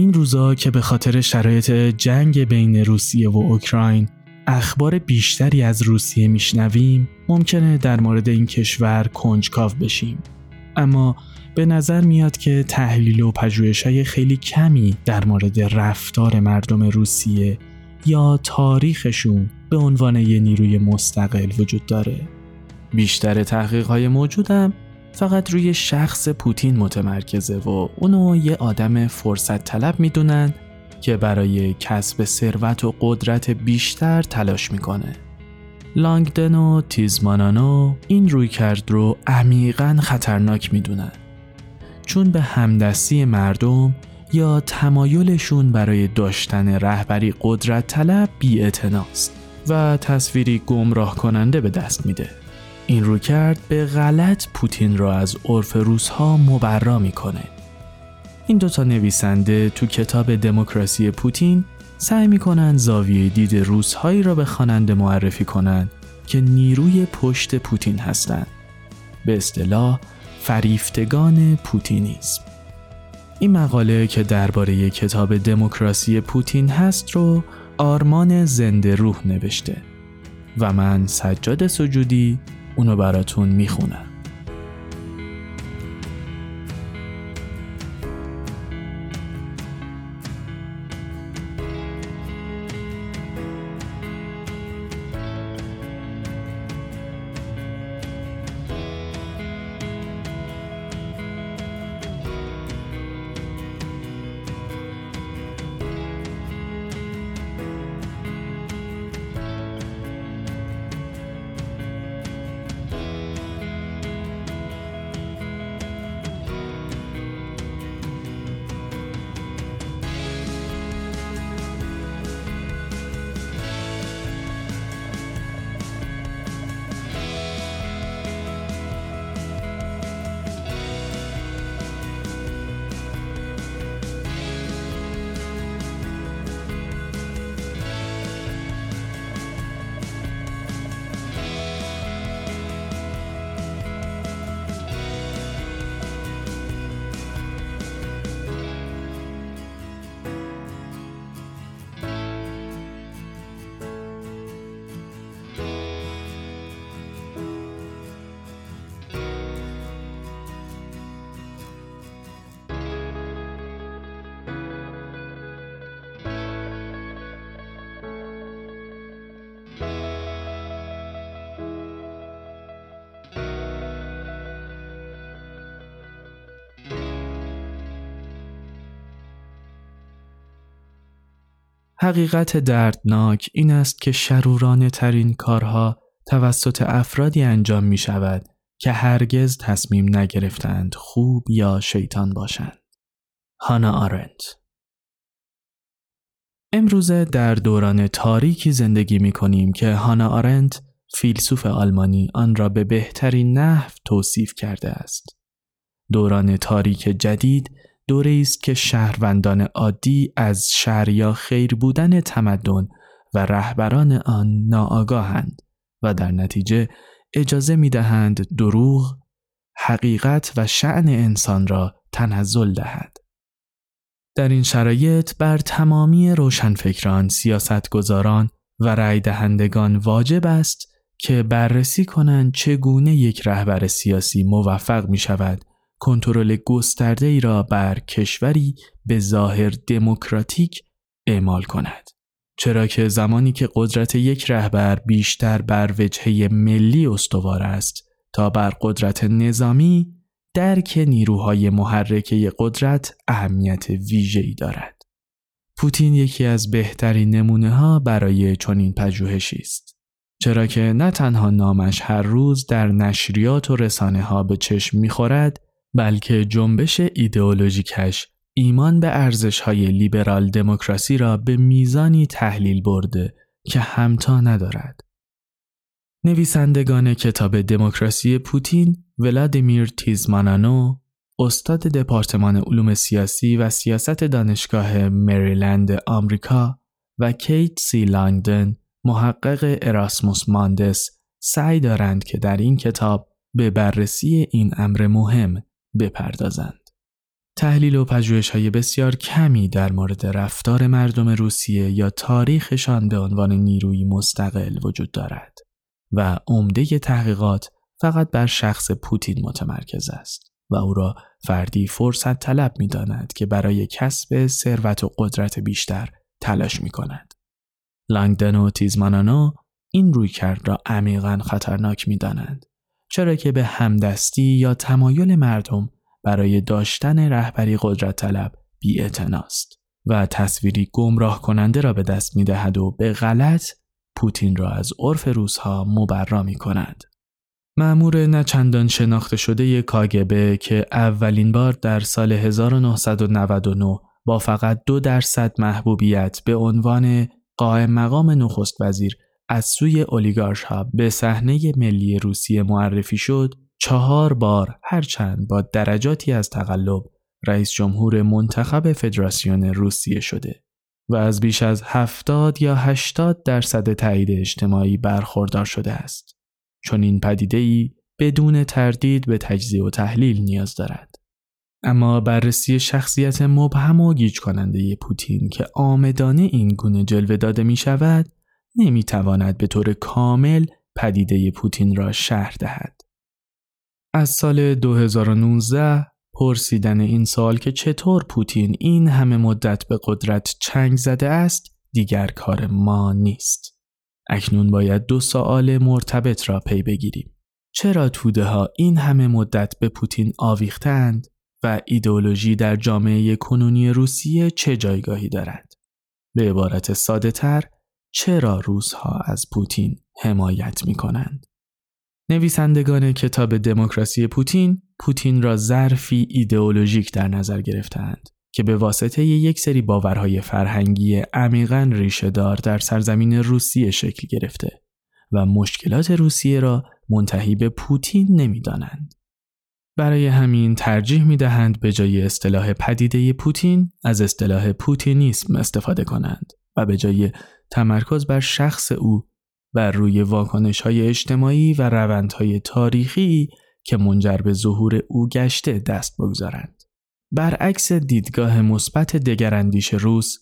این روزا که به خاطر شرایط جنگ بین روسیه و اوکراین اخبار بیشتری از روسیه میشنویم ممکنه در مورد این کشور کنجکاو بشیم. اما به نظر میاد که تحلیل و پژوهش های خیلی کمی در مورد رفتار مردم روسیه یا تاریخشون به عنوان یه نیروی مستقل وجود داره. بیشتر تحقیق های موجودم فقط روی شخص پوتین متمرکزه و اونو یه آدم فرصت طلب می‌دونن که برای کسب ثروت و قدرت بیشتر تلاش می‌کنه. لانگدن و تیزمانانو این روی کرد رو عمیقا خطرناک می‌دونن. چون به همدستی مردم یا تمایلشون برای داشتن رهبری قدرت طلب بی و تصویری گمراه کننده به دست میده. این رو کرد به غلط پوتین را از عرف روزها مبرا می‌کنه. این دوتا نویسنده تو کتاب دموکراسی پوتین سعی می‌کنن زاویه دید روزهایی را به خواننده معرفی کنند که نیروی پشت پوتین هستند. به اصطلاح فریفتگان پوتینیسم. این مقاله که درباره کتاب دموکراسی پوتین هست رو آرمان زنده روح نوشته و من سجاد سجودی اونو براتون می‌خونم. حقیقت دردناک این است که شرورانه ترین کارها توسط افرادی انجام می شود که هرگز تصمیم نگرفتند خوب یا شیطان باشند. هانا آرنت امروزه در دوران تاریکی زندگی می کنیم که هانا آرنت فیلسوف آلمانی آن را به بهترین نحو توصیف کرده است. دوران تاریک جدید دوره است که شهروندان عادی از شر یا خیر بودن تمدن و رهبران آن ناآگاهند و در نتیجه اجازه می دهند دروغ، حقیقت و شعن انسان را تنزل دهد. در این شرایط بر تمامی روشنفکران، سیاستگزاران و رای دهندگان واجب است که بررسی کنند چگونه یک رهبر سیاسی موفق می شود کنترل گسترده ای را بر کشوری به ظاهر دموکراتیک اعمال کند. چرا که زمانی که قدرت یک رهبر بیشتر بر وجهه ملی استوار است تا بر قدرت نظامی درک نیروهای محرکه قدرت اهمیت ویژه‌ای دارد. پوتین یکی از بهترین نمونه ها برای چنین پژوهشی است. چرا که نه تنها نامش هر روز در نشریات و رسانه ها به چشم می‌خورد بلکه جنبش ایدئولوژیکش ایمان به ارزش‌های لیبرال دموکراسی را به میزانی تحلیل برده که همتا ندارد. نویسندگان کتاب دموکراسی پوتین ولادیمیر تیزمانانو استاد دپارتمان علوم سیاسی و سیاست دانشگاه مریلند آمریکا و کیت سی لانگدن محقق اراسموس ماندس سعی دارند که در این کتاب به بررسی این امر مهم بپردازند. تحلیل و پژوهش های بسیار کمی در مورد رفتار مردم روسیه یا تاریخشان به عنوان نیروی مستقل وجود دارد و عمده تحقیقات فقط بر شخص پوتین متمرکز است و او را فردی فرصت طلب می داند که برای کسب ثروت و قدرت بیشتر تلاش می کند. لانگدن و تیزمانانو این روی کرد را عمیقا خطرناک می دانند. چرا که به همدستی یا تمایل مردم برای داشتن رهبری قدرت طلب بی و تصویری گمراه کننده را به دست می دهد و به غلط پوتین را از عرف روزها مبرا می کند. معمور نچندان شناخته شده کاگبه که اولین بار در سال 1999 با فقط دو درصد محبوبیت به عنوان قائم مقام نخست وزیر از سوی اولیگارش ها به صحنه ملی روسیه معرفی شد چهار بار هرچند با درجاتی از تقلب رئیس جمهور منتخب فدراسیون روسیه شده و از بیش از هفتاد یا هشتاد درصد تایید اجتماعی برخوردار شده است. چون این پدیده ای بدون تردید به تجزیه و تحلیل نیاز دارد. اما بررسی شخصیت مبهم و گیج کننده پوتین که آمدانه این گونه جلوه داده می شود نمی تواند به طور کامل پدیده پوتین را شهر دهد. از سال 2019 پرسیدن این سال که چطور پوتین این همه مدت به قدرت چنگ زده است دیگر کار ما نیست. اکنون باید دو سوال مرتبط را پی بگیریم. چرا توده ها این همه مدت به پوتین آویختند و ایدئولوژی در جامعه کنونی روسیه چه جایگاهی دارد؟ به عبارت ساده تر چرا روزها از پوتین حمایت می کنند؟ نویسندگان کتاب دموکراسی پوتین پوتین را ظرفی ایدئولوژیک در نظر گرفتند که به واسطه یک سری باورهای فرهنگی عمیقا ریشه دار در سرزمین روسیه شکل گرفته و مشکلات روسیه را منتهی به پوتین نمی‌دانند. برای همین ترجیح می دهند به جای اصطلاح پدیده پوتین از اصطلاح پوتینیسم استفاده کنند و به جای تمرکز بر شخص او بر روی واکنش های اجتماعی و روندهای تاریخی که منجر به ظهور او گشته دست بگذارند. برعکس دیدگاه مثبت دگراندیش روس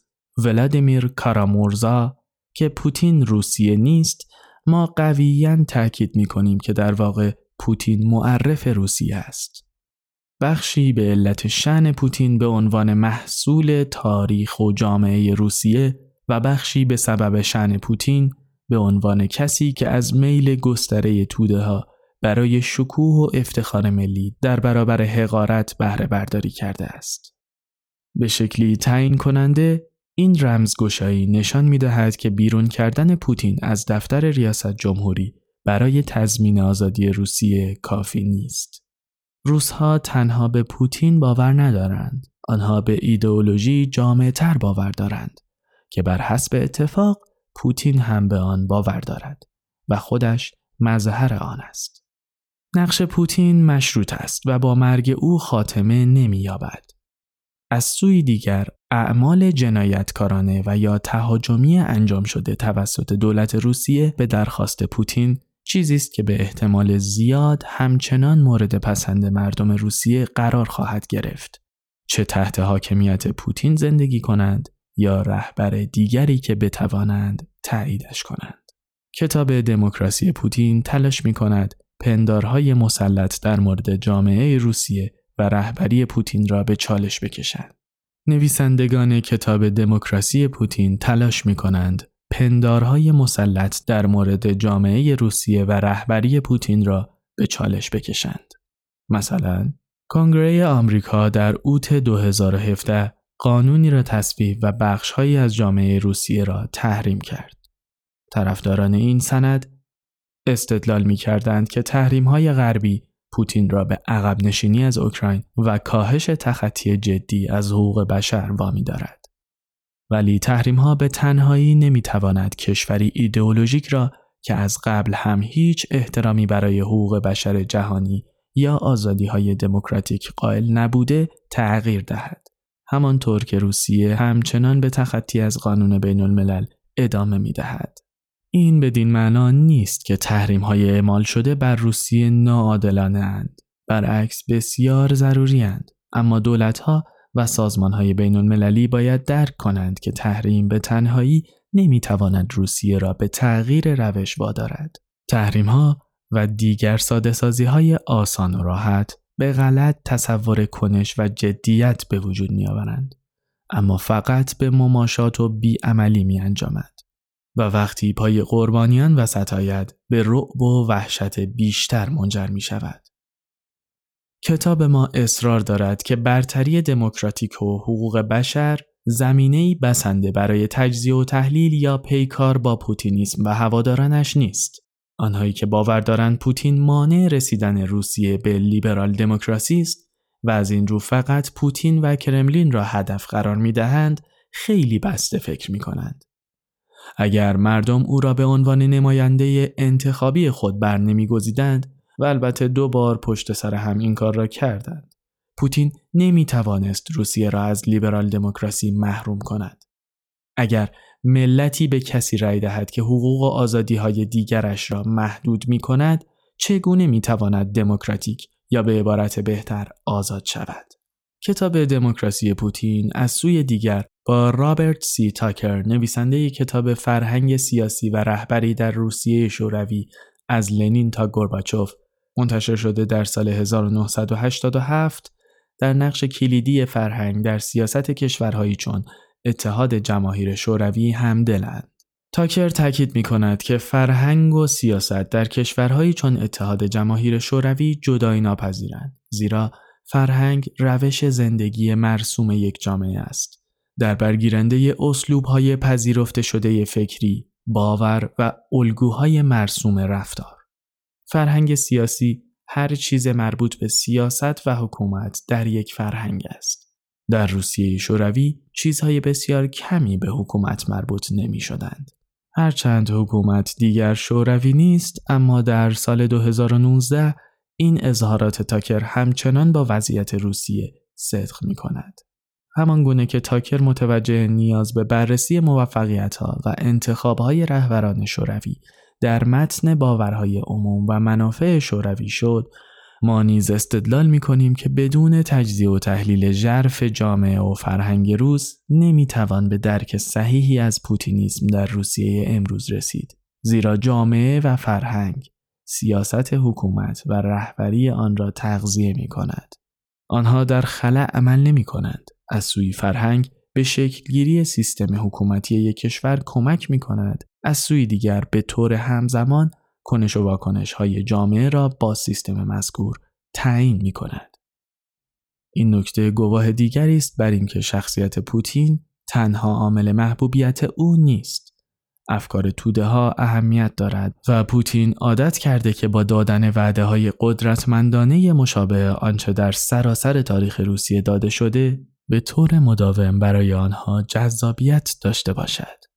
ولادیمیر کارامورزا که پوتین روسیه نیست ما قویا تاکید می کنیم که در واقع پوتین معرف روسیه است. بخشی به علت شن پوتین به عنوان محصول تاریخ و جامعه روسیه و بخشی به سبب شن پوتین به عنوان کسی که از میل گستره توده ها برای شکوه و افتخار ملی در برابر حقارت بهره برداری کرده است. به شکلی تعیین کننده این رمزگشایی نشان می دهد که بیرون کردن پوتین از دفتر ریاست جمهوری برای تضمین آزادی روسیه کافی نیست. روسها تنها به پوتین باور ندارند. آنها به ایدئولوژی جامعه تر باور دارند که بر حسب اتفاق پوتین هم به آن باور دارد و خودش مظهر آن است. نقش پوتین مشروط است و با مرگ او خاتمه نمییابد. از سوی دیگر اعمال جنایتکارانه و یا تهاجمی انجام شده توسط دولت روسیه به درخواست پوتین چیزی است که به احتمال زیاد همچنان مورد پسند مردم روسیه قرار خواهد گرفت. چه تحت حاکمیت پوتین زندگی کنند یا رهبر دیگری که بتوانند تاییدش کنند. کتاب دموکراسی پوتین تلاش می کند پندارهای مسلط در مورد جامعه روسیه و رهبری پوتین را به چالش بکشند. نویسندگان کتاب دموکراسی پوتین تلاش می کنند پندارهای مسلط در مورد جامعه روسیه و رهبری پوتین را به چالش بکشند. مثلا کنگره آمریکا در اوت 2017 قانونی را تصویب و بخشهایی از جامعه روسیه را تحریم کرد. طرفداران این سند استدلال می کردند که تحریم های غربی پوتین را به عقب نشینی از اوکراین و کاهش تخطی جدی از حقوق بشر وامی دارد. ولی تحریم ها به تنهایی نمی تواند کشوری ایدئولوژیک را که از قبل هم هیچ احترامی برای حقوق بشر جهانی یا آزادی های دموکراتیک قائل نبوده تغییر دهد. همانطور که روسیه همچنان به تخطی از قانون بین الملل ادامه می دهد. این بدین معنا نیست که تحریم های اعمال شده بر روسیه ناعادلانه اند. برعکس بسیار ضروری اند اما دولتها و سازمانهای بین المللی باید درک کنند که تحریم به تنهایی نمی‌تواند روسیه را به تغییر روش وادارد. تحریم ها و دیگر ساده سازی های آسان و راحت به غلط تصور کنش و جدیت به وجود می آورند. اما فقط به مماشات و بیعملی می انجامد. و وقتی پای قربانیان و ستاید به رعب و وحشت بیشتر منجر می شود. کتاب ما اصرار دارد که برتری دموکراتیک و حقوق بشر زمینه‌ای بسنده برای تجزیه و تحلیل یا پیکار با پوتینیسم و هوادارانش نیست. آنهایی که باور دارند پوتین مانع رسیدن روسیه به لیبرال دموکراسی است و از این رو فقط پوتین و کرملین را هدف قرار می دهند خیلی بسته فکر می کنند. اگر مردم او را به عنوان نماینده انتخابی خود بر گذیدند و البته دو بار پشت سر هم این کار را کردند. پوتین نمی توانست روسیه را از لیبرال دموکراسی محروم کند. اگر ملتی به کسی رای دهد که حقوق و آزادی های دیگرش را محدود می کند، چگونه می تواند دموکراتیک یا به عبارت بهتر آزاد شود؟ کتاب دموکراسی پوتین از سوی دیگر با رابرت سی تاکر نویسنده کتاب فرهنگ سیاسی و رهبری در روسیه شوروی از لنین تا گورباچوف منتشر شده در سال 1987 در نقش کلیدی فرهنگ در سیاست کشورهایی چون اتحاد جماهیر شوروی همدلند. تاکر تاکید می کند که فرهنگ و سیاست در کشورهایی چون اتحاد جماهیر شوروی جدایی ناپذیرند زیرا فرهنگ روش زندگی مرسوم یک جامعه است در برگیرنده اسلوب های پذیرفته شده فکری باور و الگوهای مرسوم رفتار فرهنگ سیاسی هر چیز مربوط به سیاست و حکومت در یک فرهنگ است. در روسیه شوروی چیزهای بسیار کمی به حکومت مربوط نمی شدند. هرچند حکومت دیگر شوروی نیست اما در سال 2019 این اظهارات تاکر همچنان با وضعیت روسیه صدق می کند. همان گونه که تاکر متوجه نیاز به بررسی موفقیت ها و انتخاب های رهبران شوروی در متن باورهای عموم و منافع شوروی شد ما نیز استدلال می کنیم که بدون تجزیه و تحلیل ژرف جامعه و فرهنگ روس نمی‌توان به درک صحیحی از پوتینیسم در روسیه امروز رسید زیرا جامعه و فرهنگ سیاست حکومت و رهبری آن را تغذیه می کند. آنها در خلع عمل نمی کنند. از سوی فرهنگ به شکلگیری سیستم حکومتی یک کشور کمک می کند از سوی دیگر به طور همزمان کنش و واکنش های جامعه را با سیستم مذکور تعیین می کند. این نکته گواه دیگری است بر اینکه شخصیت پوتین تنها عامل محبوبیت او نیست. افکار توده ها اهمیت دارد و پوتین عادت کرده که با دادن وعده های قدرتمندانه مشابه آنچه در سراسر تاریخ روسیه داده شده به طور مداوم برای آنها جذابیت داشته باشد.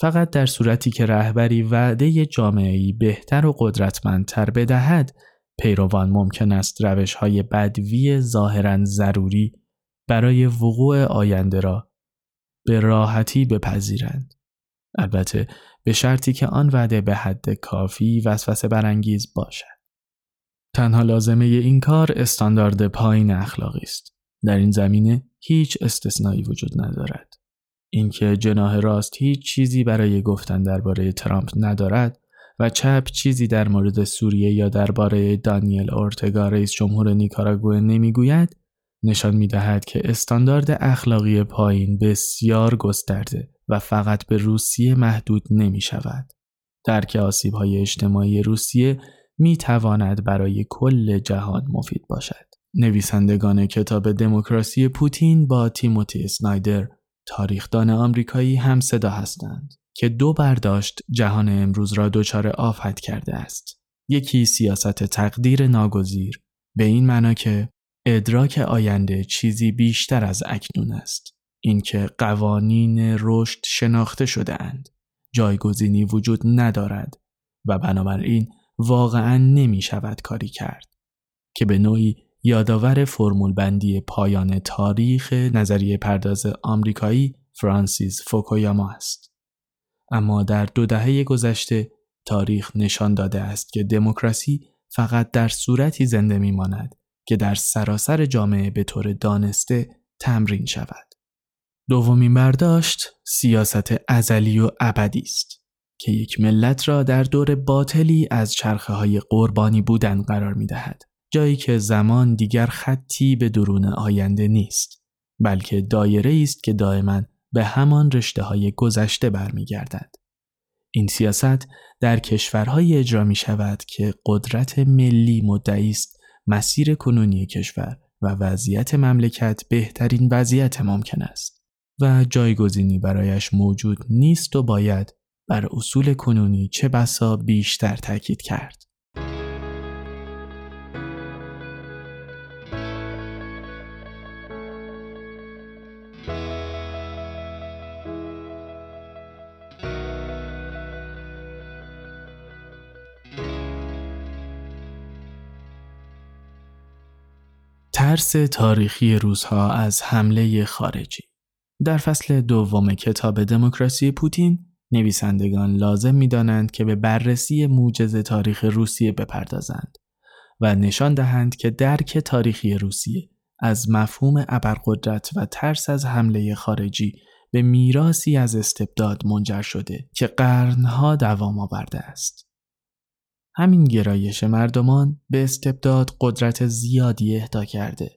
فقط در صورتی که رهبری وعده جامعه‌ای بهتر و قدرتمندتر بدهد پیروان ممکن است روش های بدوی ظاهرا ضروری برای وقوع آینده را به راحتی بپذیرند. البته به شرطی که آن وعده به حد کافی وسوسه برانگیز باشد. تنها لازمه این کار استاندارد پایین اخلاقی است. در این زمینه هیچ استثنایی وجود ندارد. اینکه جناح راست هیچ چیزی برای گفتن درباره ترامپ ندارد و چپ چیزی در مورد سوریه یا درباره دانیل اورتگا رئیس جمهور نیکاراگوئه نمی‌گوید نشان می‌دهد که استاندارد اخلاقی پایین بسیار گسترده و فقط به روسیه محدود نمی شود. درک آسیب های اجتماعی روسیه می تواند برای کل جهان مفید باشد. نویسندگان کتاب دموکراسی پوتین با تیموتی اسنایدر تاریخدان آمریکایی هم صدا هستند که دو برداشت جهان امروز را دچار آفت کرده است. یکی سیاست تقدیر ناگزیر به این معنا که ادراک آینده چیزی بیشتر از اکنون است. اینکه قوانین رشد شناخته شده اند. جایگزینی وجود ندارد و بنابراین واقعا نمی شود کاری کرد که به نوعی یادآور فرمول بندی پایان تاریخ نظریه پرداز آمریکایی فرانسیس فوکویاما است. اما در دو دهه گذشته تاریخ نشان داده است که دموکراسی فقط در صورتی زنده میماند که در سراسر جامعه به طور دانسته تمرین شود. دومین برداشت سیاست ازلی و ابدی است که یک ملت را در دور باطلی از چرخه های قربانی بودن قرار می دهد. جایی که زمان دیگر خطی به درون آینده نیست بلکه دایره است که دائما به همان رشته های گذشته برمیگردد. این سیاست در کشورهای اجرا می شود که قدرت ملی مدعی است مسیر کنونی کشور و وضعیت مملکت بهترین وضعیت ممکن است و جایگزینی برایش موجود نیست و باید بر اصول کنونی چه بسا بیشتر تاکید کرد. ترس تاریخی روزها از حمله خارجی در فصل دوم کتاب دموکراسی پوتین نویسندگان لازم می‌دانند که به بررسی موجز تاریخ روسیه بپردازند و نشان دهند که درک تاریخی روسیه از مفهوم ابرقدرت و ترس از حمله خارجی به میراسی از استبداد منجر شده که قرنها دوام آورده است. همین گرایش مردمان به استبداد قدرت زیادی اهدا کرده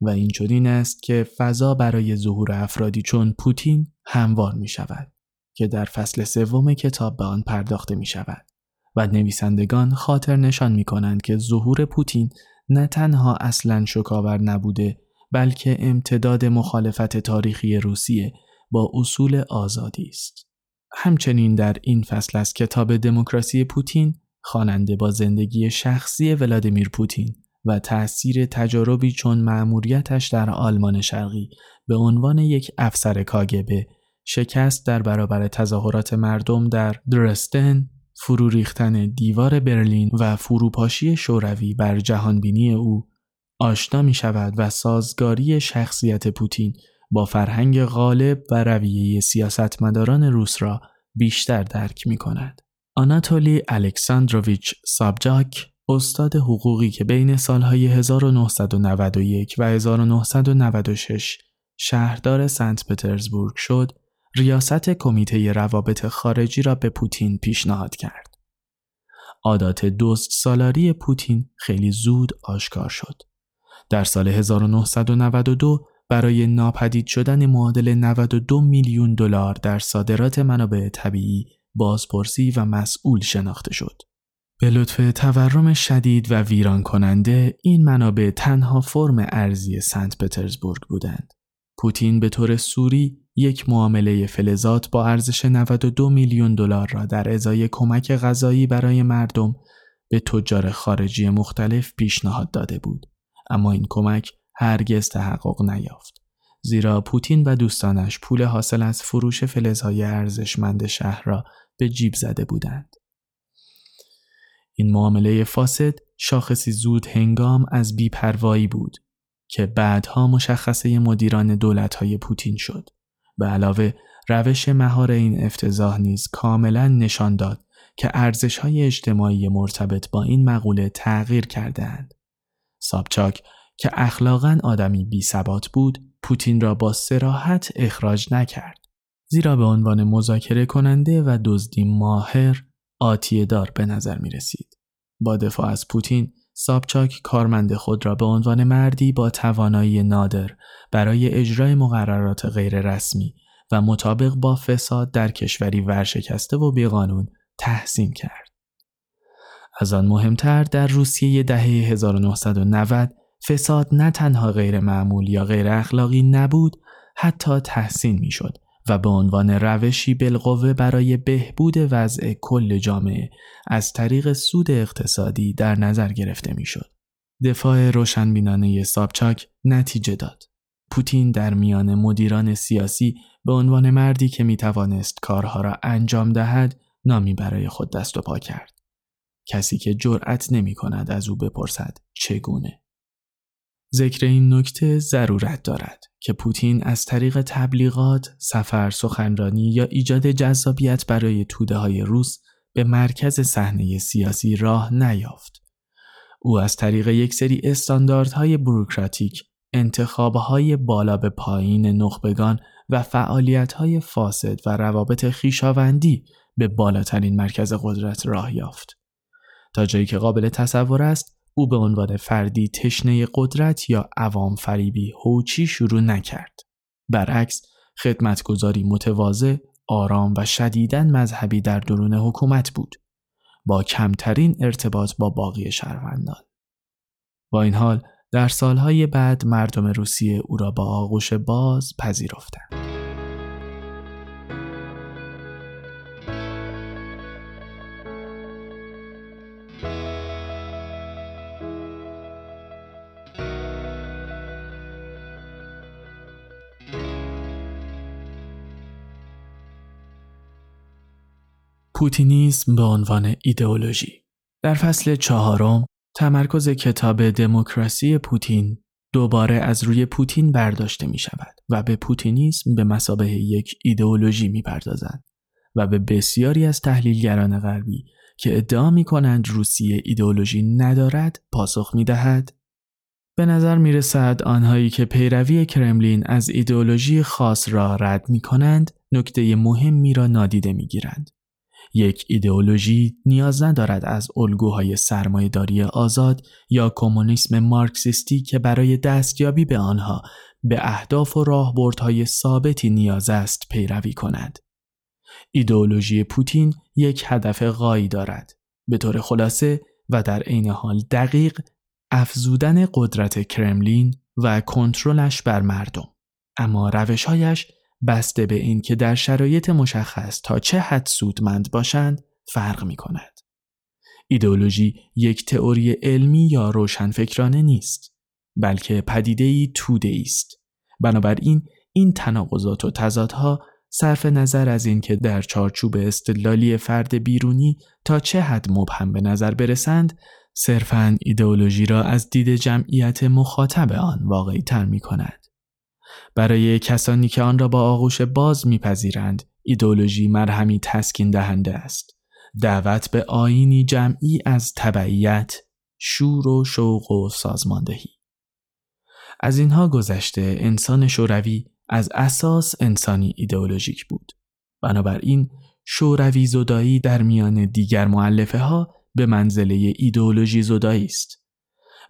و این چنین است که فضا برای ظهور افرادی چون پوتین هموار می شود که در فصل سوم کتاب به آن پرداخته می شود و نویسندگان خاطر نشان می کنند که ظهور پوتین نه تنها اصلا شکاور نبوده بلکه امتداد مخالفت تاریخی روسیه با اصول آزادی است. همچنین در این فصل از کتاب دموکراسی پوتین خواننده با زندگی شخصی ولادیمیر پوتین و تأثیر تجاربی چون مأموریتش در آلمان شرقی به عنوان یک افسر کاگبه شکست در برابر تظاهرات مردم در درستن فرو ریختن دیوار برلین و فروپاشی شوروی بر جهانبینی او آشنا می شود و سازگاری شخصیت پوتین با فرهنگ غالب و رویه سیاستمداران روس را بیشتر درک می کند. آناتولی الکساندروویچ سابجاک استاد حقوقی که بین سالهای 1991 و 1996 شهردار سنت پترزبورگ شد، ریاست کمیته روابط خارجی را به پوتین پیشنهاد کرد. عادات دوست سالاری پوتین خیلی زود آشکار شد. در سال 1992 برای ناپدید شدن معادل 92 میلیون دلار در صادرات منابع طبیعی بازپرسی و مسئول شناخته شد. به لطف تورم شدید و ویران کننده این منابع تنها فرم ارزی سنت پترزبورگ بودند. پوتین به طور سوری یک معامله فلزات با ارزش 92 میلیون دلار را در ازای کمک غذایی برای مردم به تجار خارجی مختلف پیشنهاد داده بود اما این کمک هرگز تحقق نیافت زیرا پوتین و دوستانش پول حاصل از فروش فلزهای ارزشمند شهر را به جیب زده بودند. این معامله فاسد شاخصی زود هنگام از بیپروایی بود که بعدها مشخصه مدیران دولت‌های پوتین شد. به علاوه روش مهار این افتضاح نیز کاملا نشان داد که ارزش‌های اجتماعی مرتبط با این مقوله تغییر کردهاند. سابچاک که اخلاقا آدمی بی ثبات بود، پوتین را با سراحت اخراج نکرد. زیرا به عنوان مذاکره کننده و دزدی ماهر آتیه دار به نظر می رسید. با دفاع از پوتین سابچاک کارمند خود را به عنوان مردی با توانایی نادر برای اجرای مقررات غیررسمی و مطابق با فساد در کشوری ورشکسته و بیقانون تحسین کرد. از آن مهمتر در روسیه دهه 1990 فساد نه تنها غیر معمول یا غیر اخلاقی نبود حتی تحسین می شد و به عنوان روشی بالقوه برای بهبود وضع کل جامعه از طریق سود اقتصادی در نظر گرفته می‌شد. دفاع روشنبینانه سابچاک نتیجه داد. پوتین در میان مدیران سیاسی به عنوان مردی که می توانست کارها را انجام دهد نامی برای خود دست و پا کرد. کسی که جرأت نمی کند از او بپرسد چگونه. ذکر این نکته ضرورت دارد که پوتین از طریق تبلیغات، سفر، سخنرانی یا ایجاد جذابیت برای توده های روس به مرکز صحنه سیاسی راه نیافت. او از طریق یک سری استانداردهای بروکراتیک انتخابهای بالا به پایین نخبگان و فعالیتهای فاسد و روابط خیشاوندی به بالاترین مرکز قدرت راه یافت. تا جایی که قابل تصور است او به عنوان فردی تشنه قدرت یا عوام فریبی هوچی شروع نکرد. برعکس خدمتگذاری متواضع، آرام و شدیدن مذهبی در درون حکومت بود با کمترین ارتباط با باقی شهروندان. با این حال در سالهای بعد مردم روسیه او را با آغوش باز پذیرفتند. پوتینیسم به عنوان ایدئولوژی در فصل چهارم تمرکز کتاب دموکراسی پوتین دوباره از روی پوتین برداشته می شود و به پوتینیسم به مسابه یک ایدئولوژی می پردازند و به بسیاری از تحلیلگران غربی که ادعا می کنند روسیه ایدئولوژی ندارد پاسخ می دهد به نظر می رسد آنهایی که پیروی کرملین از ایدئولوژی خاص را رد می کنند نکته مهمی را نادیده می گیرند. یک ایدئولوژی نیاز ندارد از الگوهای سرمایهداری آزاد یا کمونیسم مارکسیستی که برای دستیابی به آنها به اهداف و راهبردهای ثابتی نیاز است پیروی کند. ایدئولوژی پوتین یک هدف غایی دارد. به طور خلاصه و در عین حال دقیق افزودن قدرت کرملین و کنترلش بر مردم. اما روشهایش بسته به این که در شرایط مشخص تا چه حد سودمند باشند فرق می کند. ایدئولوژی یک تئوری علمی یا روشنفکرانه نیست بلکه پدیده ای توده است. بنابراین این تناقضات و تضادها صرف نظر از اینکه در چارچوب استدلالی فرد بیرونی تا چه حد مبهم به نظر برسند صرفاً ایدئولوژی را از دید جمعیت مخاطب آن واقعی تر می کند. برای کسانی که آن را با آغوش باز میپذیرند ایدولوژی مرهمی تسکین دهنده است. دعوت به آینی جمعی از تبعیت شور و شوق و سازماندهی. از اینها گذشته انسان شوروی از اساس انسانی ایدئولوژیک بود. بنابراین شوروی زدایی در میان دیگر معلفه ها به منزله ایدئولوژی زدایی است.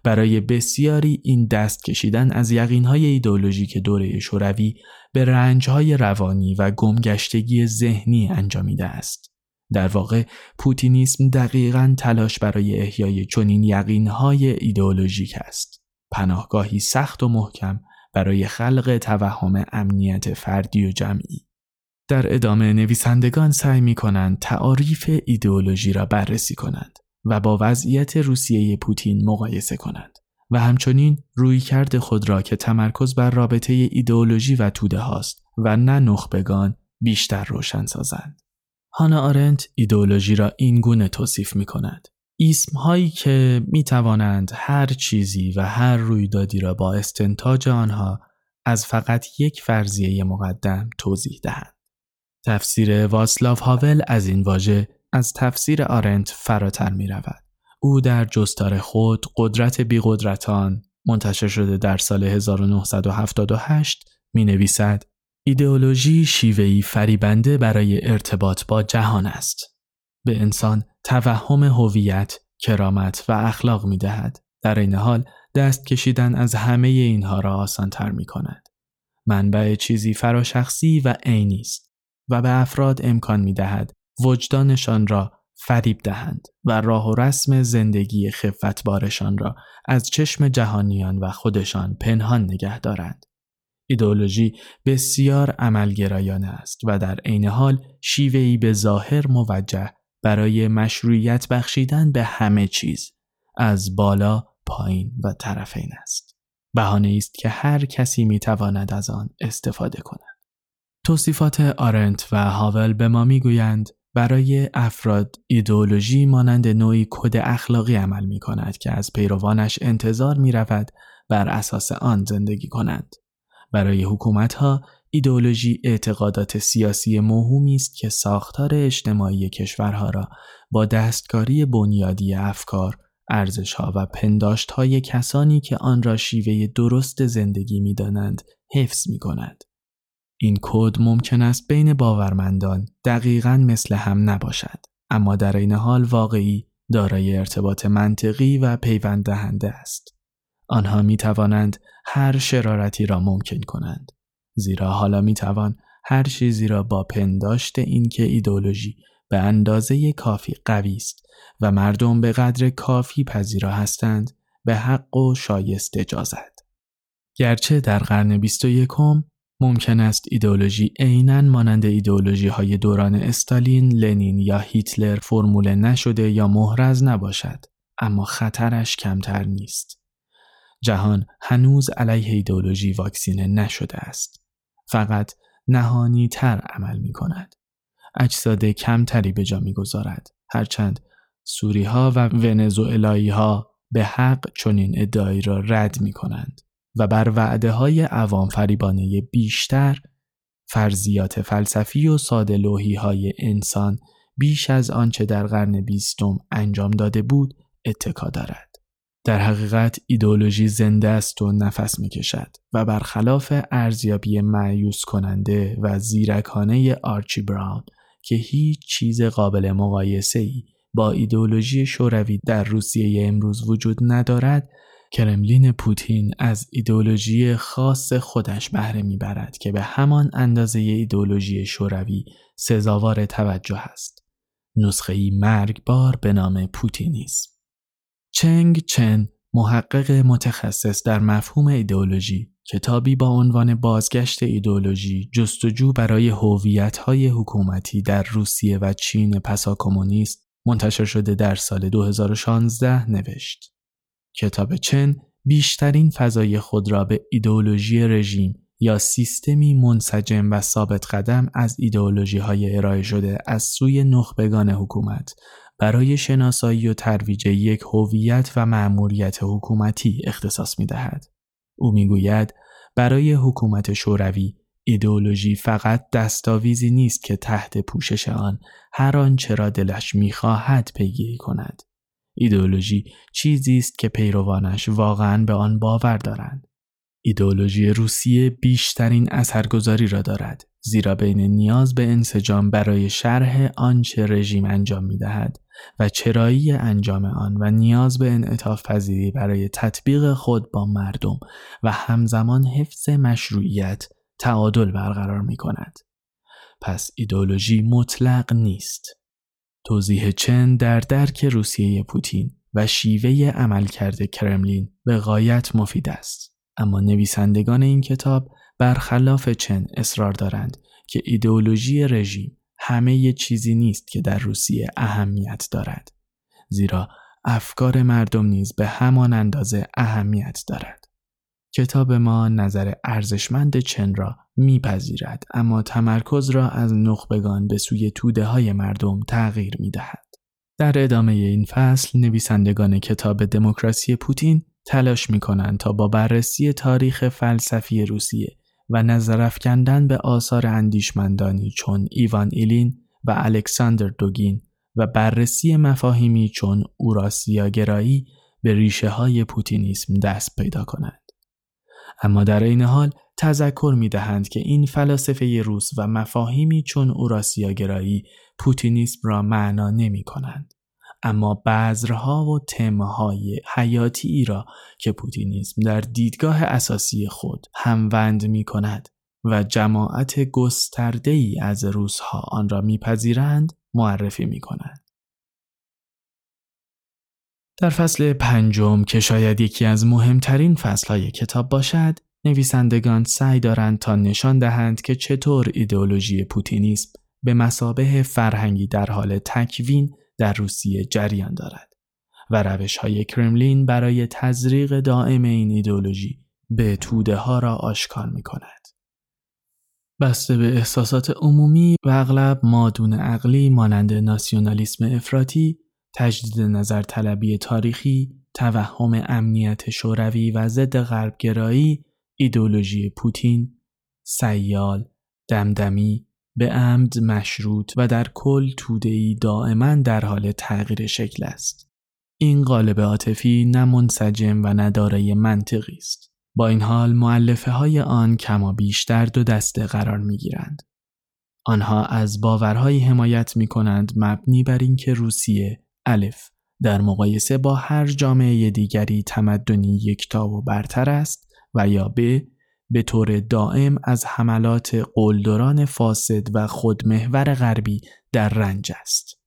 برای بسیاری این دست کشیدن از یقینهای ایدولوژیک دوره شوروی به رنجهای روانی و گمگشتگی ذهنی انجامیده است. در واقع پوتینیسم دقیقا تلاش برای احیای چنین یقینهای ایدئولوژیک است. پناهگاهی سخت و محکم برای خلق توهم امنیت فردی و جمعی. در ادامه نویسندگان سعی می کنند تعاریف ایدئولوژی را بررسی کنند. و با وضعیت روسیه پوتین مقایسه کنند و همچنین روی کرد خود را که تمرکز بر رابطه ایدئولوژی و توده هاست و نه نخبگان بیشتر روشن سازند. هانا آرنت ایدئولوژی را این گونه توصیف می کند. اسم هایی که می توانند هر چیزی و هر رویدادی را با استنتاج آنها از فقط یک فرضیه مقدم توضیح دهند. تفسیر واسلاف هاول از این واژه از تفسیر آرنت فراتر می رود. او در جستار خود قدرت بیقدرتان منتشر شده در سال 1978 می نویسد ایدئولوژی شیوهی فریبنده برای ارتباط با جهان است. به انسان توهم هویت، کرامت و اخلاق می دهد. در این حال دست کشیدن از همه اینها را آسان تر می کند. منبع چیزی فراشخصی و عینی است و به افراد امکان می دهد وجدانشان را فریب دهند و راه و رسم زندگی خفتبارشان را از چشم جهانیان و خودشان پنهان نگه دارند. ایدئولوژی بسیار عملگرایانه است و در عین حال شیوهی به ظاهر موجه برای مشروعیت بخشیدن به همه چیز از بالا، پایین و طرفین است. بهانه است که هر کسی می‌تواند از آن استفاده کند. توصیفات آرنت و هاول به ما می‌گویند برای افراد ایدئولوژی مانند نوعی کد اخلاقی عمل می کند که از پیروانش انتظار می رود بر اساس آن زندگی کنند. برای حکومت ها ایدئولوژی اعتقادات سیاسی مهمی است که ساختار اجتماعی کشورها را با دستکاری بنیادی افکار، ارزشها و پنداشت های کسانی که آن را شیوه درست زندگی می دانند حفظ می کند. این کد ممکن است بین باورمندان دقیقا مثل هم نباشد اما در این حال واقعی دارای ارتباط منطقی و پیوند دهنده است. آنها می توانند هر شرارتی را ممکن کنند. زیرا حالا می توان هر چیزی را با پنداشت اینکه ایدولوژی به اندازه کافی قوی است و مردم به قدر کافی پذیرا هستند به حق و شایسته جازد. گرچه در قرن 21 ممکن است ایدولوژی عینا مانند ایدولوژی های دوران استالین، لنین یا هیتلر فرموله نشده یا محرز نباشد اما خطرش کمتر نیست. جهان هنوز علیه ایدولوژی واکسینه نشده است. فقط نهانی تر عمل می کند. اجساد کمتری به جا می گذارد. هرچند سوری ها و ونزوئلایی ها به حق چنین ادعایی را رد می کنند. و بر وعده های عوام فریبانه بیشتر فرضیات فلسفی و ساده های انسان بیش از آنچه در قرن بیستم انجام داده بود اتکا دارد. در حقیقت ایدولوژی زنده است و نفس می کشد و برخلاف ارزیابی معیوس کننده و زیرکانه آرچی براون که هیچ چیز قابل مقایسه ای با ایدولوژی شوروی در روسیه امروز وجود ندارد کرملین پوتین از ایدولوژی خاص خودش بهره می‌برد که به همان اندازه ایدولوژی شوروی سزاوار توجه است. نسخه ای مرگبار به نام پوتینیسم. چنگ چن محقق متخصص در مفهوم ایدولوژی کتابی با عنوان بازگشت ایدولوژی جستجو برای هویت‌های حکومتی در روسیه و چین پسا کمونیست منتشر شده در سال 2016 نوشت. کتاب چن بیشترین فضای خود را به ایدئولوژی رژیم یا سیستمی منسجم و ثابت قدم از ایدئولوژی های ارائه شده از سوی نخبگان حکومت برای شناسایی و ترویج یک هویت و مأموریت حکومتی اختصاص می دهد. او می‌گوید برای حکومت شوروی ایدئولوژی فقط دستاویزی نیست که تحت پوشش آن هر آنچه را دلش می‌خواهد پیگیری کند ایدئولوژی چیزی است که پیروانش واقعا به آن باور دارند. ایدئولوژی روسیه بیشترین اثرگذاری را دارد زیرا بین نیاز به انسجام برای شرح آنچه رژیم انجام می دهد و چرایی انجام آن و نیاز به انعطاف پذیری برای تطبیق خود با مردم و همزمان حفظ مشروعیت تعادل برقرار می کند. پس ایدئولوژی مطلق نیست. توضیح چن در درک روسیه پوتین و شیوه عملکرد کرملین به غایت مفید است. اما نویسندگان این کتاب برخلاف چن اصرار دارند که ایدئولوژی رژیم همه چیزی نیست که در روسیه اهمیت دارد زیرا افکار مردم نیز به همان اندازه اهمیت دارد. کتاب ما نظر ارزشمند چن را میپذیرد اما تمرکز را از نخبگان به سوی توده های مردم تغییر می دهد. در ادامه این فصل نویسندگان کتاب دموکراسی پوتین تلاش می کنند تا با بررسی تاریخ فلسفی روسیه و نظر افکندن به آثار اندیشمندانی چون ایوان ایلین و الکساندر دوگین و بررسی مفاهیمی چون اوراسیاگرایی به ریشه های پوتینیسم دست پیدا کنند. اما در این حال تذکر می دهند که این فلاسفه روس و مفاهیمی چون اوراسیاگرایی پوتینیسم را معنا نمی کنند. اما بذرها و تمهای حیاتی را که پوتینیسم در دیدگاه اساسی خود هموند می کند و جماعت گسترده ای از روسها آن را میپذیرند معرفی می کنند. در فصل پنجم که شاید یکی از مهمترین فصلهای کتاب باشد، نویسندگان سعی دارند تا نشان دهند که چطور ایدئولوژی پوتینیسم به مسابه فرهنگی در حال تکوین در روسیه جریان دارد و روش های کرملین برای تزریق دائم این ایدئولوژی به توده ها را آشکار می کند. بسته به احساسات عمومی و اغلب مادون عقلی مانند ناسیونالیسم افراطی تجدید نظر طلبی تاریخی، توهم امنیت شوروی و ضد غربگرایی، ایدولوژی پوتین، سیال، دمدمی، به عمد مشروط و در کل تودهی دائما در حال تغییر شکل است. این قالب عاطفی نه منسجم و ندارای منطقی است. با این حال معلفه های آن کما بیشتر دو دسته قرار می گیرند. آنها از باورهایی حمایت می کنند مبنی بر اینکه روسیه الف در مقایسه با هر جامعه دیگری تمدنی یکتا و برتر است و یا ب به طور دائم از حملات قلدران فاسد و خودمحور غربی در رنج است.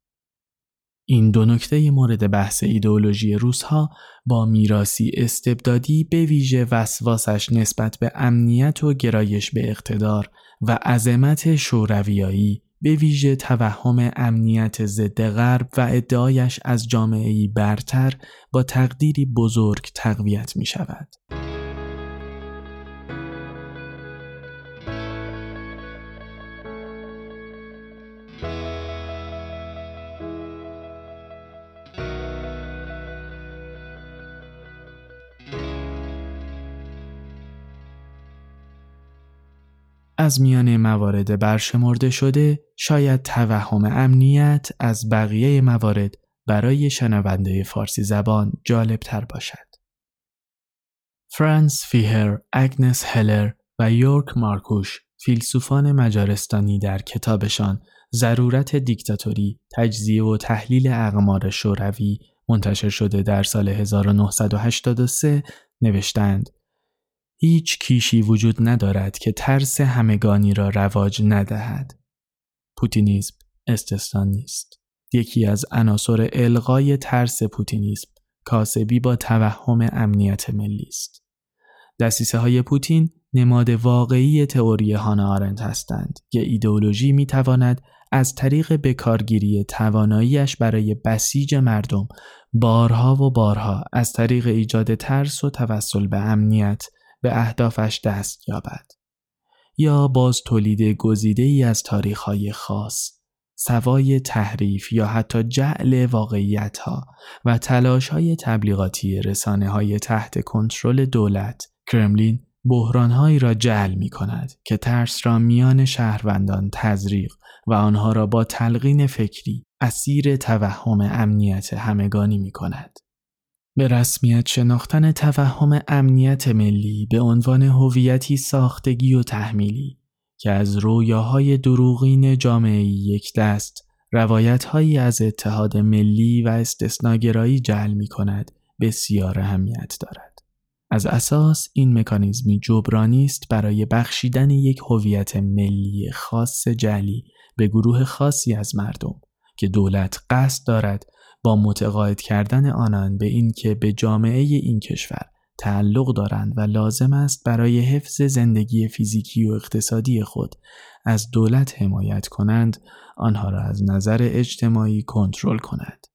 این دو نکته مورد بحث ایدئولوژی روسها با میراسی استبدادی به ویژه وسواسش نسبت به امنیت و گرایش به اقتدار و عظمت شورویایی به ویژه توهم امنیت ضد غرب و ادعایش از جامعه برتر با تقدیری بزرگ تقویت می شود. از میان موارد برشمرده شده شاید توهم امنیت از بقیه موارد برای شنونده فارسی زبان جالب تر باشد. فرانس فیهر، اگنس هلر و یورک مارکوش فیلسوفان مجارستانی در کتابشان ضرورت دیکتاتوری، تجزیه و تحلیل اقمار شوروی منتشر شده در سال 1983 نوشتند هیچ کیشی وجود ندارد که ترس همگانی را رواج ندهد. پوتینیسم استثنا نیست. یکی از عناصر القای ترس پوتینیسم کاسبی با توهم امنیت ملی است. دستیسه های پوتین نماد واقعی تئوری هانا آرنت هستند که ایدئولوژی می تواند از طریق بکارگیری تواناییش برای بسیج مردم بارها و بارها از طریق ایجاد ترس و توسل به امنیت به اهدافش دست یابد یا باز تولید گزیده ای از تاریخهای خاص سوای تحریف یا حتی جعل واقعیت ها و تلاش های تبلیغاتی رسانه های تحت کنترل دولت کرملین بحرانهایی را جعل می کند که ترس را میان شهروندان تزریق و آنها را با تلقین فکری اسیر توهم امنیت همگانی می کند. به رسمیت شناختن توهم امنیت ملی به عنوان هویتی ساختگی و تحمیلی که از رویاهای دروغین جامعه یک دست روایتهایی از اتحاد ملی و استثناگرایی جعل می کند بسیار اهمیت دارد. از اساس این مکانیزمی جبرانی است برای بخشیدن یک هویت ملی خاص جلی به گروه خاصی از مردم که دولت قصد دارد با متقاعد کردن آنان به اینکه به جامعه این کشور تعلق دارند و لازم است برای حفظ زندگی فیزیکی و اقتصادی خود از دولت حمایت کنند آنها را از نظر اجتماعی کنترل کند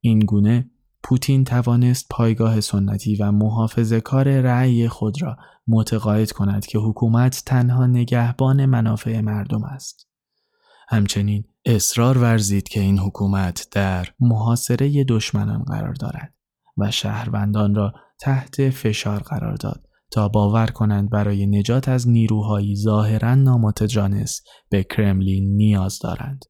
این گونه پوتین توانست پایگاه سنتی و محافظه کار رأی خود را متقاعد کند که حکومت تنها نگهبان منافع مردم است. همچنین اصرار ورزید که این حکومت در محاصره دشمنان قرار دارد و شهروندان را تحت فشار قرار داد تا باور کنند برای نجات از نیروهایی ظاهرا نامتجانس به کرملین نیاز دارند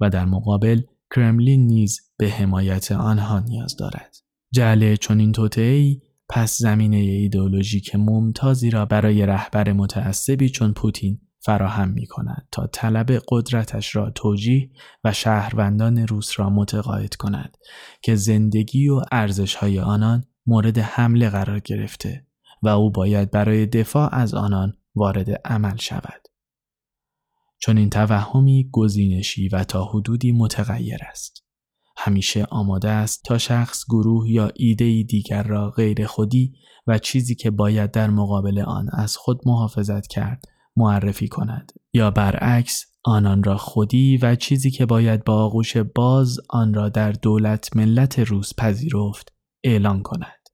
و در مقابل کرملین نیز به حمایت آنها نیاز دارد. جعل چنین توطئه‌ای پس زمینه ایدئولوژیک ممتازی را برای رهبر متعصبی چون پوتین فراهم می کند تا طلب قدرتش را توجیه و شهروندان روس را متقاعد کند که زندگی و ارزش های آنان مورد حمله قرار گرفته و او باید برای دفاع از آنان وارد عمل شود. چون این توهمی گزینشی و تا حدودی متغیر است. همیشه آماده است تا شخص گروه یا ایده دیگر را غیر خودی و چیزی که باید در مقابل آن از خود محافظت کرد معرفی کند یا برعکس آنان را خودی و چیزی که باید با آغوش باز آن را در دولت ملت روز پذیرفت اعلان کند.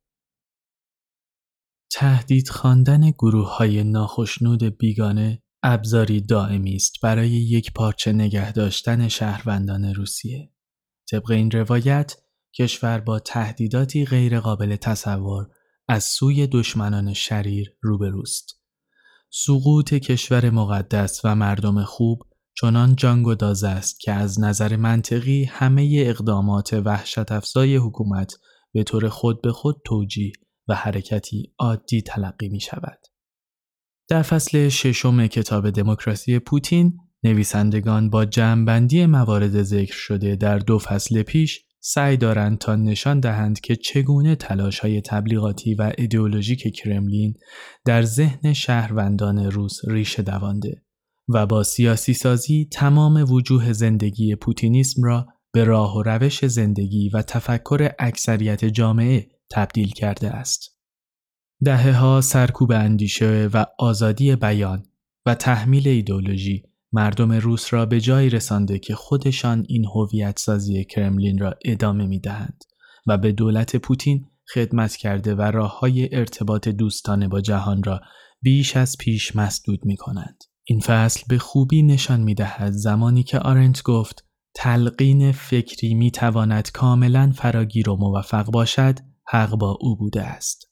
تهدید خواندن گروه های ناخشنود بیگانه ابزاری دائمی است برای یک پارچه نگه داشتن شهروندان روسیه. طبق این روایت کشور با تهدیداتی غیرقابل تصور از سوی دشمنان شریر روبروست. سقوط کشور مقدس و مردم خوب چنان جنگ و داز است که از نظر منطقی همه اقدامات وحشت افزای حکومت به طور خود به خود توجیه و حرکتی عادی تلقی می شود. در فصل ششم کتاب دموکراسی پوتین نویسندگان با جمعبندی موارد ذکر شده در دو فصل پیش سعی دارند تا نشان دهند که چگونه تلاش های تبلیغاتی و ایدئولوژیک کرملین در ذهن شهروندان روس ریشه دوانده و با سیاسی سازی تمام وجوه زندگی پوتینیسم را به راه و روش زندگی و تفکر اکثریت جامعه تبدیل کرده است. دهه ها سرکوب اندیشه و آزادی بیان و تحمیل ایدولوژی مردم روس را به جایی رسانده که خودشان این هویت سازی کرملین را ادامه می دهند و به دولت پوتین خدمت کرده و راه های ارتباط دوستانه با جهان را بیش از پیش مسدود می کنند. این فصل به خوبی نشان می دهد زمانی که آرنت گفت تلقین فکری می تواند کاملا فراگیر و موفق باشد حق با او بوده است.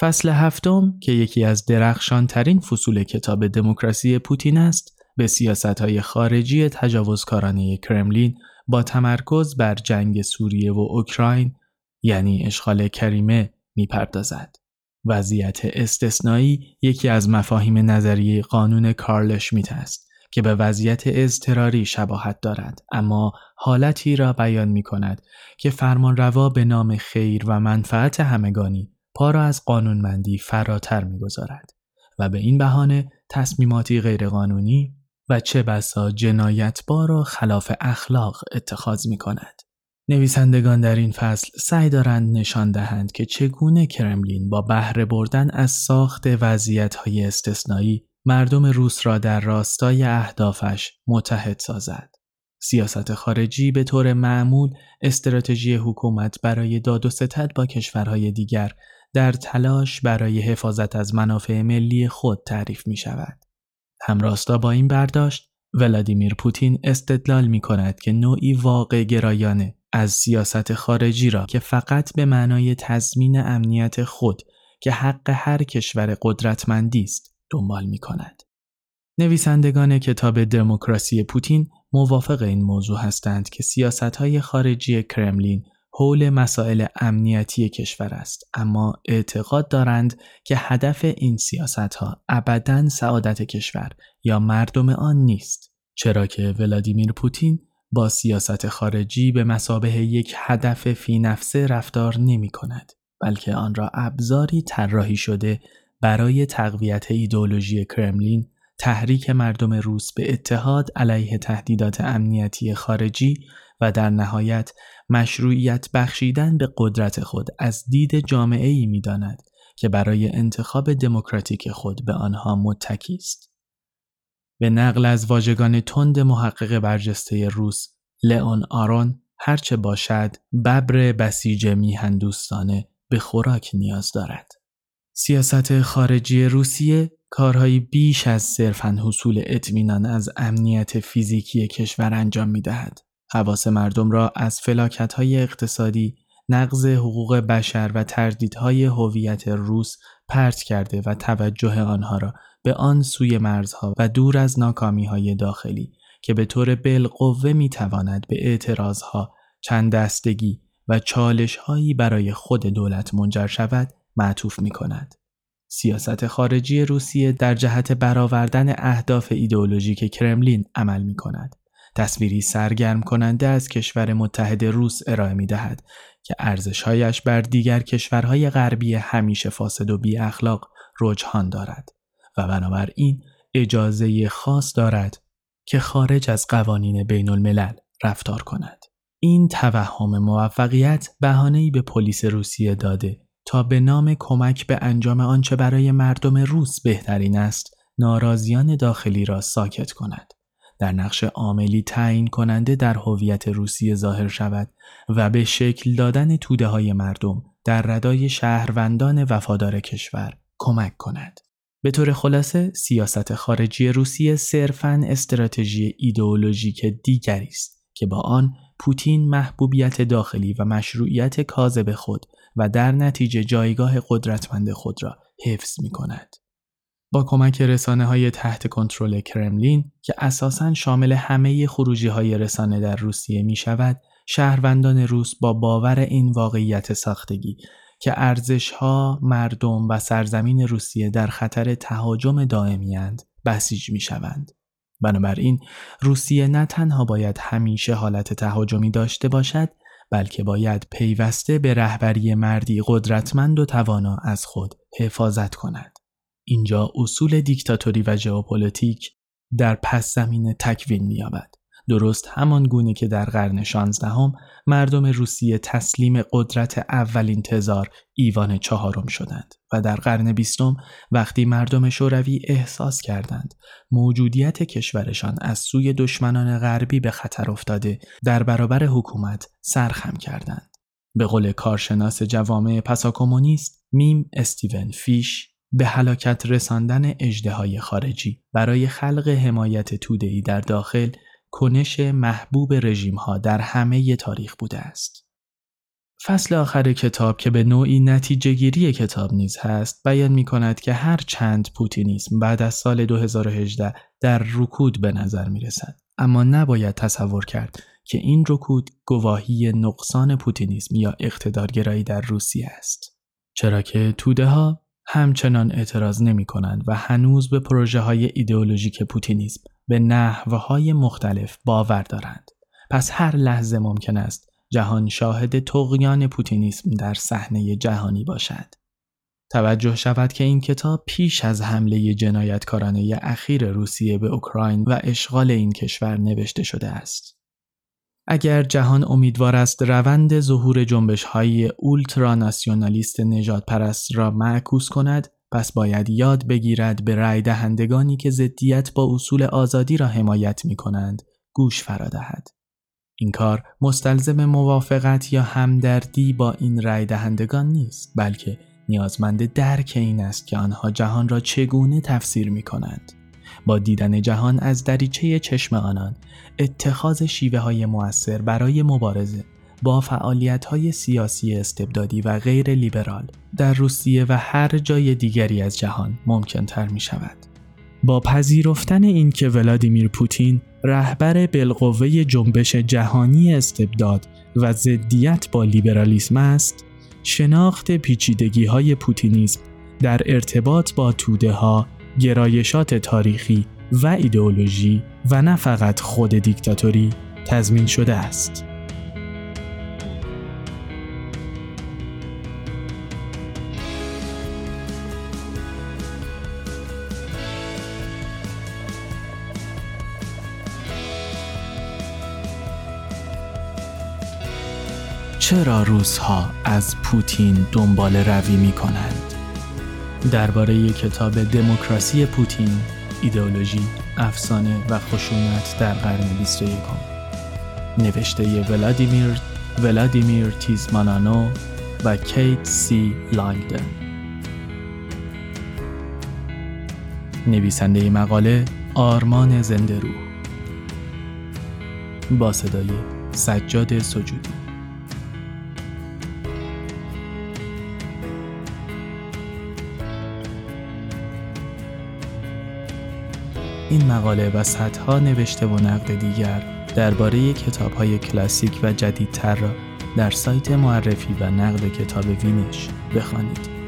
فصل هفتم که یکی از درخشان ترین فصول کتاب دموکراسی پوتین است به سیاست های خارجی تجاوزکارانه کرملین با تمرکز بر جنگ سوریه و اوکراین یعنی اشغال کریمه می‌پردازد. وضعیت استثنایی یکی از مفاهیم نظریه قانون کارل شمیت است که به وضعیت اضطراری شباهت دارد اما حالتی را بیان می کند که فرمانروا به نام خیر و منفعت همگانی پا را از قانونمندی فراتر می‌گذارد و به این بهانه تصمیماتی غیرقانونی و چه بسا جنایتبار و خلاف اخلاق اتخاذ می کند. نویسندگان در این فصل سعی دارند نشان دهند که چگونه کرملین با بهره بردن از ساخت وضعیت های استثنایی مردم روس را در راستای اهدافش متحد سازد. سیاست خارجی به طور معمول استراتژی حکومت برای داد و ستد با کشورهای دیگر در تلاش برای حفاظت از منافع ملی خود تعریف می شود. همراستا با این برداشت ولادیمیر پوتین استدلال می کند که نوعی واقع گرایانه از سیاست خارجی را که فقط به معنای تضمین امنیت خود که حق هر کشور قدرتمندی است دنبال می کند. نویسندگان کتاب دموکراسی پوتین موافق این موضوع هستند که سیاست های خارجی کرملین حول مسائل امنیتی کشور است. اما اعتقاد دارند که هدف این سیاست ها ابدا سعادت کشور یا مردم آن نیست. چرا که ولادیمیر پوتین با سیاست خارجی به مسابه یک هدف فی نفسه رفتار نمی کند بلکه آن را ابزاری طراحی شده برای تقویت ایدولوژی کرملین تحریک مردم روس به اتحاد علیه تهدیدات امنیتی خارجی و در نهایت مشروعیت بخشیدن به قدرت خود از دید جامعه ای می داند که برای انتخاب دموکراتیک خود به آنها متکی است. به نقل از واژگان تند محقق برجسته روس لئون آرون هرچه باشد ببر بسیج میهندوستانه به خوراک نیاز دارد. سیاست خارجی روسیه کارهایی بیش از صرفاً حصول اطمینان از امنیت فیزیکی کشور انجام می دهد. حواس مردم را از های اقتصادی، نقض حقوق بشر و تردیدهای هویت روس پرت کرده و توجه آنها را به آن سوی مرزها و دور از ناکامی های داخلی که به طور بالقوه می تواند به اعتراضها، چند دستگی و چالش هایی برای خود دولت منجر شود معطوف می کند. سیاست خارجی روسیه در جهت برآوردن اهداف ایدئولوژیک کرملین عمل می کند. تصویری سرگرم کننده از کشور متحد روس ارائه می دهد که ارزشهایش بر دیگر کشورهای غربی همیشه فاسد و بی اخلاق رجحان دارد و بنابراین اجازه خاص دارد که خارج از قوانین بین الملل رفتار کند. این توهم موفقیت بهانه‌ای به پلیس روسیه داده تا به نام کمک به انجام آنچه برای مردم روس بهترین است ناراضیان داخلی را ساکت کند. در نقش عاملی تعیین کننده در هویت روسیه ظاهر شود و به شکل دادن توده های مردم در ردای شهروندان وفادار کشور کمک کند. به طور خلاصه سیاست خارجی روسیه صرفاً استراتژی ایدئولوژیک دیگری است که با آن پوتین محبوبیت داخلی و مشروعیت کاذب خود و در نتیجه جایگاه قدرتمند خود را حفظ می کند. با کمک رسانه های تحت کنترل کرملین که اساساً شامل همه خروجی های رسانه در روسیه می شود، شهروندان روس با باور این واقعیت ساختگی که ارزش ها، مردم و سرزمین روسیه در خطر تهاجم دائمی بسیج می شوند. بنابراین روسیه نه تنها باید همیشه حالت تهاجمی داشته باشد بلکه باید پیوسته به رهبری مردی قدرتمند و توانا از خود حفاظت کند. اینجا اصول دیکتاتوری و ژئوپلیتیک در پس زمینه تکوین می‌یابد. درست همان گونه که در قرن 16 مردم روسیه تسلیم قدرت اولین تزار ایوان چهارم شدند و در قرن بیستم وقتی مردم شوروی احساس کردند موجودیت کشورشان از سوی دشمنان غربی به خطر افتاده در برابر حکومت سر خم کردند. به قول کارشناس جوامع پساکومونیست میم استیون فیش به هلاکت رساندن اژدهای خارجی برای خلق حمایت توده‌ای در داخل کنش محبوب رژیم ها در همه تاریخ بوده است. فصل آخر کتاب که به نوعی نتیجه گیری کتاب نیز هست بیان می کند که هر چند پوتینیسم بعد از سال 2018 در رکود به نظر می رسد. اما نباید تصور کرد که این رکود گواهی نقصان پوتینیسم یا اقتدارگرایی در روسیه است. چرا که توده ها همچنان اعتراض نمی کنند و هنوز به پروژه های ایدئولوژیک پوتینیسم به نحوه های مختلف باور دارند. پس هر لحظه ممکن است جهان شاهد تقیان پوتینیسم در صحنه جهانی باشد. توجه شود که این کتاب پیش از حمله جنایتکارانه اخیر روسیه به اوکراین و اشغال این کشور نوشته شده است. اگر جهان امیدوار است روند ظهور جنبش های اولترا ناسیونالیست نجات پرست را معکوس کند پس باید یاد بگیرد به رای دهندگانی که ضدیت با اصول آزادی را حمایت می کنند گوش فرا دهد. این کار مستلزم موافقت یا همدردی با این رای دهندگان نیست بلکه نیازمند درک این است که آنها جهان را چگونه تفسیر می کنند. با دیدن جهان از دریچه چشم آنان اتخاذ شیوه های موثر برای مبارزه با فعالیت های سیاسی استبدادی و غیر لیبرال در روسیه و هر جای دیگری از جهان ممکن تر می شود. با پذیرفتن اینکه ولادیمیر پوتین رهبر بالقوه جنبش جهانی استبداد و ضدیت با لیبرالیسم است، شناخت پیچیدگی های پوتینیسم در ارتباط با توده ها، گرایشات تاریخی و ایدئولوژی و نه فقط خود دیکتاتوری تضمین شده است. چرا روزها از پوتین دنبال روی می کنند؟ درباره کتاب دموکراسی پوتین، ایدئولوژی، افسانه و خشونت در قرن 21 نوشته ولادیمیر ولادیمیر تیزمانانو و کیت سی لایدن نویسنده مقاله آرمان زنده روح. با صدای سجاد سجودی. این مقاله و صدها نوشته و نقد دیگر درباره کتاب های کلاسیک و جدیدتر را در سایت معرفی و نقد کتاب وینش بخوانید.